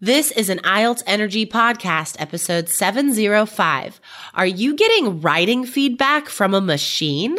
This is an IELTS Energy Podcast, episode 705. Are you getting writing feedback from a machine?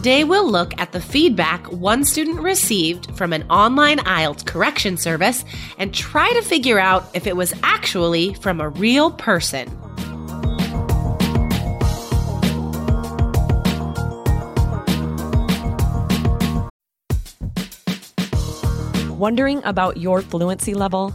Today we'll look at the feedback one student received from an online IELTS correction service and try to figure out if it was actually from a real person. Wondering about your fluency level?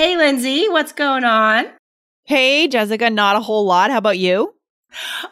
Hey, Lindsay, what's going on? Hey, Jessica, not a whole lot. How about you?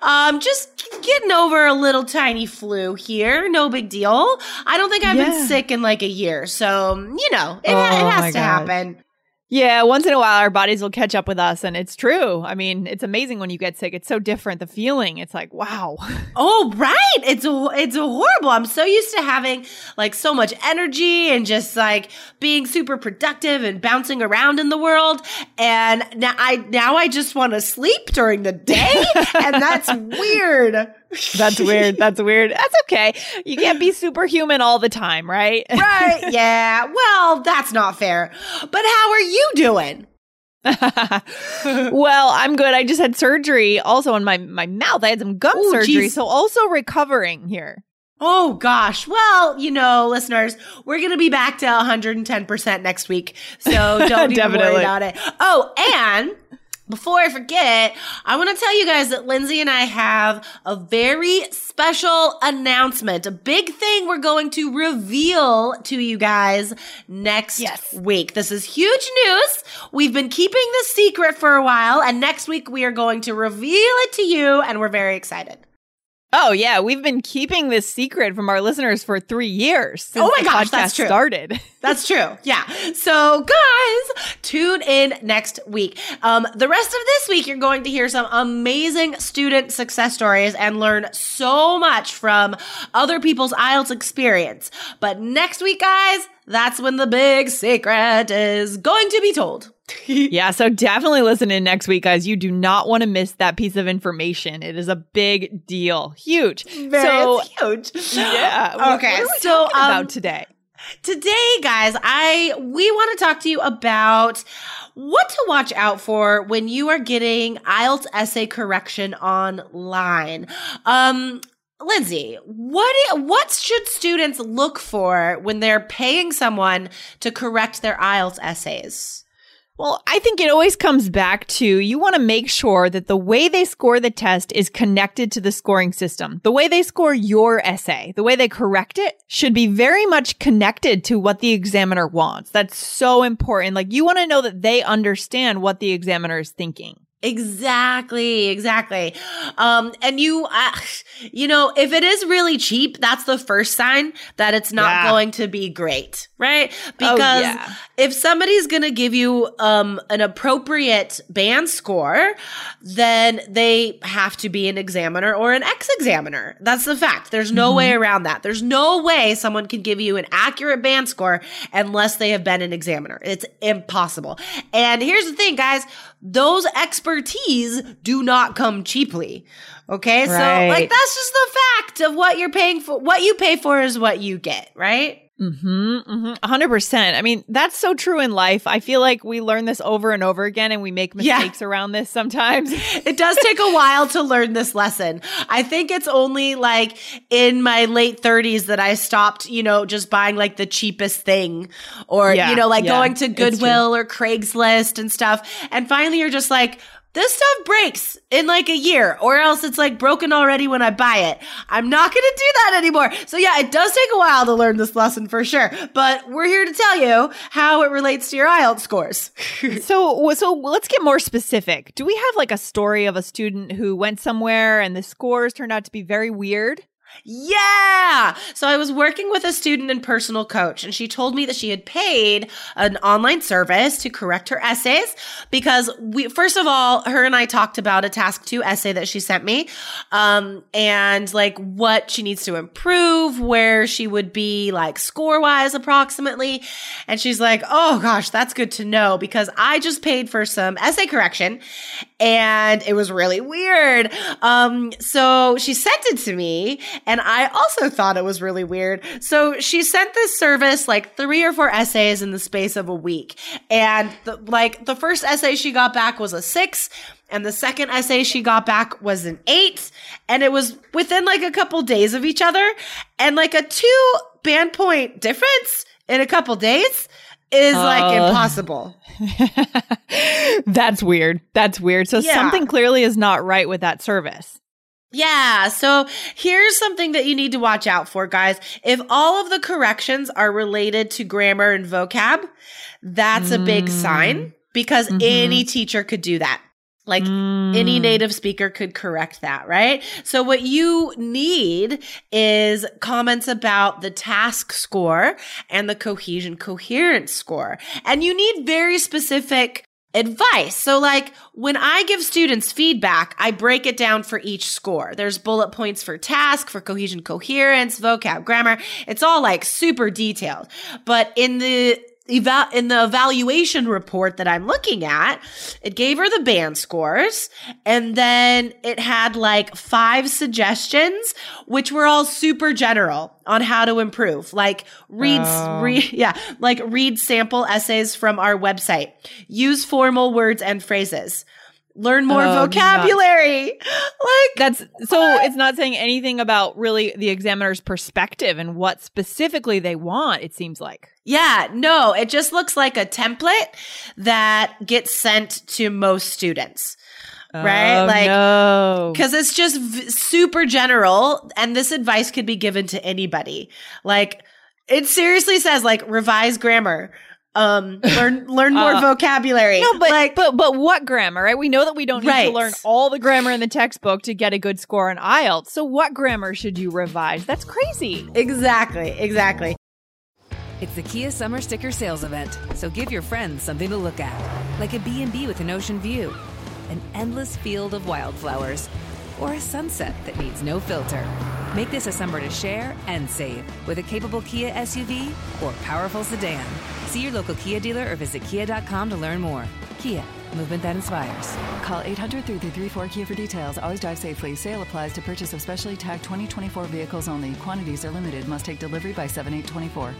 Um, just getting over a little tiny flu here. No big deal. I don't think I've Yeah. been sick in like a year, so you know it, Oh, it has to gosh. happen. Yeah, once in a while our bodies will catch up with us, and it's true. I mean, it's amazing when you get sick. It's so different. The feeling, it's like, wow. Oh, right. It's it's horrible. I'm so used to having like so much energy and just like being super productive and bouncing around in the world. And now I now I just want to sleep during the day, and that's weird. That's weird. That's weird. That's okay. You can't be superhuman all the time, right? right? Yeah. Well, that's not fair. But how are you doing? well, I'm good. I just had surgery also on my, my mouth. I had some gum Ooh, surgery, geez. so also recovering here. Oh gosh. Well, you know, listeners, we're going to be back to 110% next week. So don't even worry about it. Oh, and before I forget, I want to tell you guys that Lindsay and I have a very special announcement, a big thing we're going to reveal to you guys next Yes. week. This is huge news. We've been keeping this secret for a while, and next week we are going to reveal it to you, and we're very excited. Oh yeah, we've been keeping this secret from our listeners for three years. Since Oh my gosh, that's true. started. That's true. Yeah. So, guys, tune in next week. Um, the rest of this week, you're going to hear some amazing student success stories and learn so much from other people's IELTS experience. But next week, guys, that's when the big secret is going to be told. yeah, so definitely listen in next week, guys. You do not want to miss that piece of information. It is a big deal, huge. so it's huge. yeah, Okay. What are we so, um, about today? Today, guys, I we want to talk to you about what to watch out for when you are getting IELTS essay correction online. Um Lindsay, what what should students look for when they're paying someone to correct their IELTS essays? Well, I think it always comes back to you want to make sure that the way they score the test is connected to the scoring system. The way they score your essay, the way they correct it should be very much connected to what the examiner wants. That's so important. Like you want to know that they understand what the examiner is thinking. Exactly, exactly. Um, and you, uh, you know, if it is really cheap, that's the first sign that it's not Yeah. going to be great, right? Oh, Because yeah. if somebody's going to give you um an appropriate band score, then they have to be an examiner or an ex-examiner. That's the fact. There's no way around that. There's no way someone can give you an accurate band score unless they have been an examiner. It's impossible. And here's the thing, guys, those expertise do not come cheaply. Okay? So like that's just the fact of what you're paying for. What you pay for is what you get, right? Mm-hmm, mm-hmm. 100%. I mean, that's so true in life. I feel like we learn this over and over again and we make Yeah. mistakes around this sometimes. It does take a while to learn this lesson. I think it's only like in my late 30s that I stopped, you know, just buying like the cheapest thing or, Yeah, you know, like yeah, going to. Goodwill or Craigslist and stuff. And finally you're just like, this stuff breaks in like a year or else it's like broken already when I buy it. I'm not going to do that anymore. So yeah, it does take a while to learn this lesson for sure, but we're here to tell you how it relates to your IELTS scores. so, so let's get more specific. Do we have like a story of a student who went somewhere and the scores turned out to be very weird? Yeah. So I was working with a student and personal coach, and she told me that she had paid an online service to correct her essays because we, first of all, her and I talked about a task two essay that she sent me, um, and like what she needs to improve, where she would be like score wise approximately. And she's like, Oh gosh, that's good to know because I just paid for some essay correction and it was really weird. Um, so she sent it to me, and I also thought it was really weird. So she sent this service like three or four essays in the space of a week, and the, like the first essay she got back was a six. And the second essay she got back was an eight. And it was within like a couple days of each other. And like a two band point difference in a couple days is like Uh. impossible. That's weird. That's weird. So Yeah. something clearly is not right with that service. Yeah. So here's something that you need to watch out for, guys. If all of the corrections are related to grammar and vocab, that's a big sign because any teacher could do that. Like any hmm. native speaker could correct that, right? So what you need is comments about the task score and the cohesion coherence score. And you need very specific advice. So like when I give students feedback, I break it down for each score. There's bullet points for task, for cohesion coherence, vocab, grammar. It's all like super detailed. But in the eva- in the evaluation report that I'm looking at, it gave her the band scores and then it had like five suggestions, which were all super general on how to improve. Like read, oh. read, yeah, like read sample essays from our website, use formal words and phrases, learn more Oh, vocabulary. Like, That's so it's not saying anything about really the examiner's perspective and what specifically they want, it seems like. Yeah, no, it just looks like a template that gets sent to most students. Right? Oh, like no. because it's just v- super general and this advice could be given to anybody. Like it seriously says like revise grammar, um learn learn more Uh, vocabulary. No, but like but but what grammar, right? We know that we don't need to learn all the grammar in the textbook to get a good score on IELTS. So what grammar should you revise? That's crazy. exactly, exactly. It's the Kia Summer Sticker Sales Event, so give your friends something to look at, like a B&B with an ocean view, an endless field of wildflowers, or a sunset that needs no filter. Make this a summer to share and save with a capable Kia SUV or powerful sedan. See your local Kia dealer or visit kia.com to learn more. Kia, movement that inspires. Call 800 334 Kia for details. Always drive safely. Sale applies to purchase of specially tagged 2024 vehicles only. Quantities are limited. Must take delivery by 7824.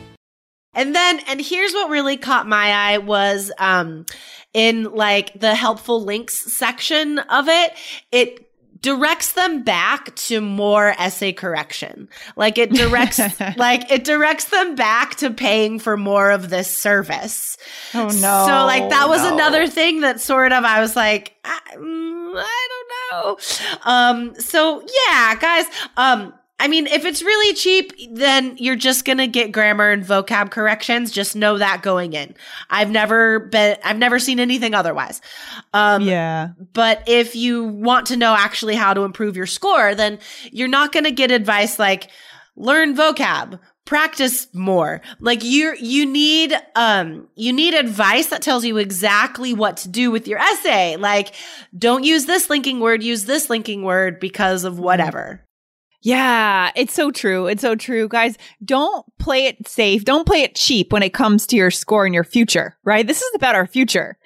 And then, and here's what really caught my eye was, um, in like the helpful links section of it, it directs them back to more essay correction. Like it directs, like it directs them back to paying for more of this service. Oh no. So like that was no. another thing that sort of I was like, I, mm, I don't know. Um, so yeah, guys. Um, I mean, if it's really cheap, then you're just gonna get grammar and vocab corrections. Just know that going in. I've never been, I've never seen anything otherwise. Um, Yeah. but if you want to know actually how to improve your score, then you're not going to get advice like learn vocab, practice more. Like you you need um you need advice that tells you exactly what to do with your essay. Like don't use this linking word, use this linking word because of whatever. Yeah, it's so true. It's so true. Guys, don't play it safe. Don't play it cheap when it comes to your score and your future, right? This is about our future.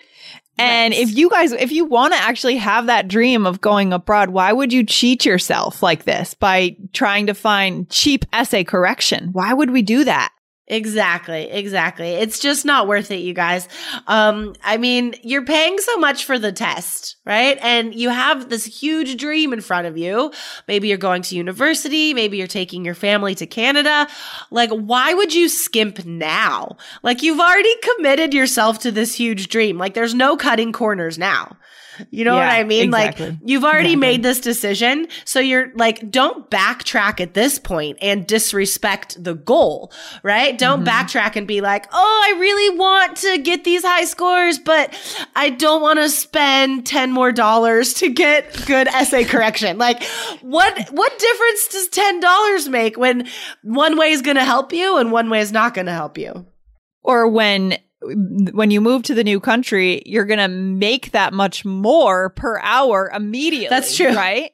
And if you guys, if you want to actually have that dream of going abroad, why would you cheat yourself like this by trying to find cheap essay correction? Why would we do that? Exactly, exactly. It's just not worth it, you guys. Um, I mean, you're paying so much for the test, right? And you have this huge dream in front of you. Maybe you're going to university, maybe you're taking your family to Canada. Like, why would you skimp now? Like, you've already committed yourself to this huge dream. Like, there's no cutting corners now. You know Yeah, what I mean? exactly. Like you've already Exactly. made this decision. So you're like, don't backtrack at this point and disrespect the goal, right? Don't Mm-hmm. backtrack and be like, oh, I really want to get these high scores, but I don't want to spend 10 more dollars to get good essay correction. Like what, what difference does $10 make when one way is going to help you and one way is not going to help you? Or when when you move to the new country, you're going to make that much more per hour immediately. That's true. right?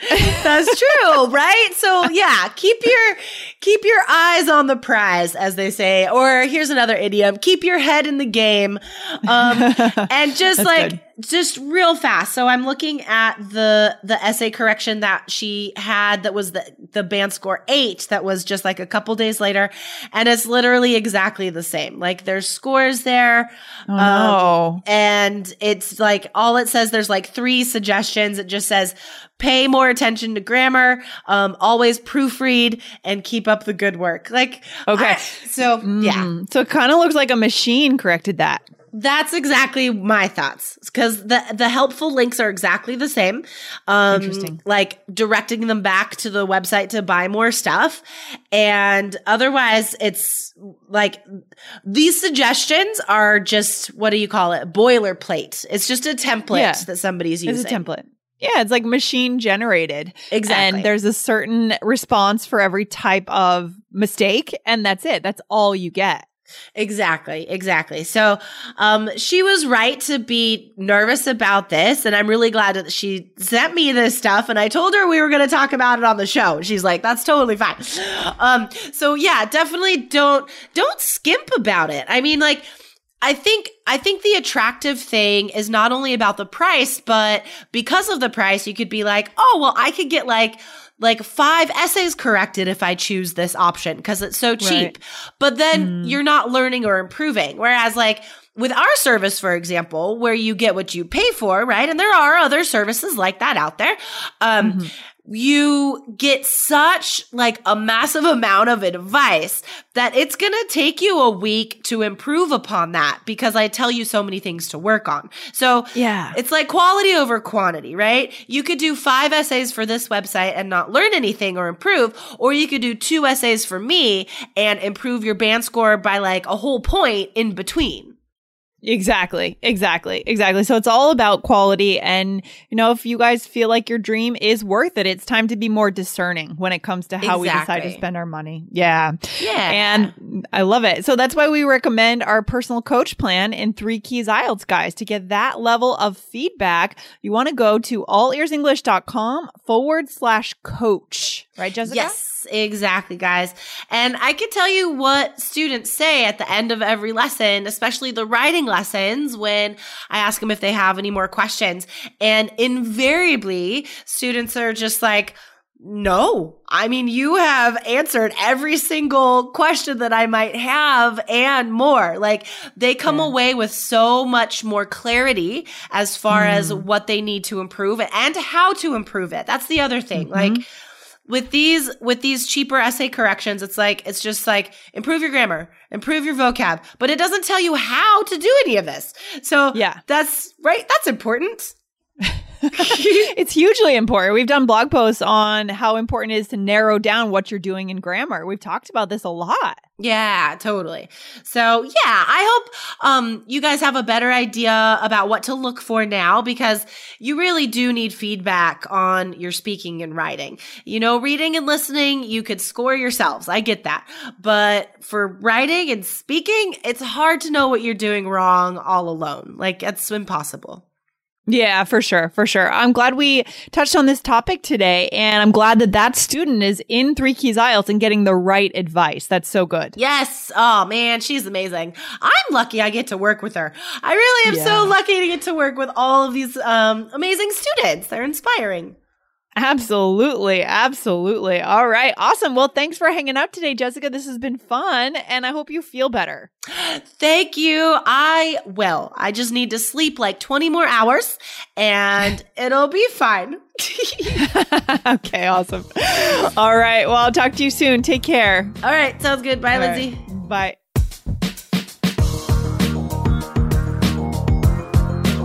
That's true, right? So yeah, keep your keep your eyes on the prize, as they say. Or here's another idiom: keep your head in the game. Um, and just That's like good. Just real fast. So I'm looking at the the essay correction that she had that was the the band score eight that was just like a couple days later, and it's literally exactly the same. Like there's scores there. Oh, Um, no. and it's like all it says there's like three suggestions it just says pay more attention to grammar um always proofread and keep up the good work like Okay. I- so yeah Mm. So it kind of looks like a machine corrected that. That's exactly my thoughts because the the helpful links are exactly the same um Interesting. like directing them back to the website to buy more stuff and otherwise it's like these suggestions are just what do you call it boilerplate it's just a template Yeah. that somebody's using It's a template. Yeah, it's like machine generated. Exactly. And there's a certain response for every type of mistake, and that's it. That's all you get. Exactly, exactly. So, um, she was right to be nervous about this, and I'm really glad that she sent me this stuff. And I told her we were going to talk about it on the show. She's like, "That's totally fine." Um, so yeah, definitely don't don't skimp about it. I mean, like. I think I think the attractive thing is not only about the price, but because of the price, you could be like, oh well, I could get like like five essays corrected if I choose this option because it's so cheap. But then you're not learning or improving. Whereas like with our service, for example, where you get what you pay for, right? And there are other services like that out there. Um, you get such like a massive amount of advice that it's going to take you a week to improve upon that because I tell you so many things to work on. So Yeah. it's like quality over quantity, right? You could do five essays for this website and not learn anything or improve, or you could do two essays for me and improve your band score by like a whole point in between. Exactly. Exactly. Exactly. So it's all about quality. And, you know, if you guys feel like your dream is worth it, it's time to be more discerning when it comes to how we decide to spend our money. Yeah. Yeah. And I love it. So that's why we recommend our personal coach plan in three keys IELTS guys to get that level of feedback. You want to go to allearsenglish.com forward slash coach. Right, Jessica? Yes, exactly, guys. And I could tell you what students say at the end of every lesson, especially the writing lessons, when I ask them if they have any more questions. And invariably, students are just like, no. I mean, you have answered every single question that I might have and more. Like they come away with so much more clarity as far as mm-hmm. what they need to improve and how to improve it. That's the other thing. Mm-hmm. Like with these with these cheaper essay corrections it's like it's just like improve your grammar improve your vocab but it doesn't tell you how to do any of this. So Yeah. that's right? That's important it's hugely important. We've done blog posts on how important it is to narrow down what you're doing in grammar. We've talked about this a lot. yeah totally so yeah i hope um you guys have a better idea about what to look for now because you really do need feedback on your speaking and writing you know reading and listening you could score yourselves i get that but for writing and speaking it's hard to know what you're doing wrong all alone like it's impossible Yeah, for sure, for sure. I'm glad we touched on this topic today, and I'm glad that that student is in Three Keys IELTS and getting the right advice. That's so good. Yes. Oh man, she's amazing. I'm lucky I get to work with her. I really am so lucky to get to work with all of these um, amazing students. They're inspiring. Absolutely. Absolutely. All right. Awesome. Well, thanks for hanging out today, Jessica. This has been fun and I hope you feel better. Thank you. I will. I just need to sleep like 20 more hours and it'll be fine. okay. Awesome. All right. Well, I'll talk to you soon. Take care. All right. Sounds good. Bye, All Lindsay. right. Bye.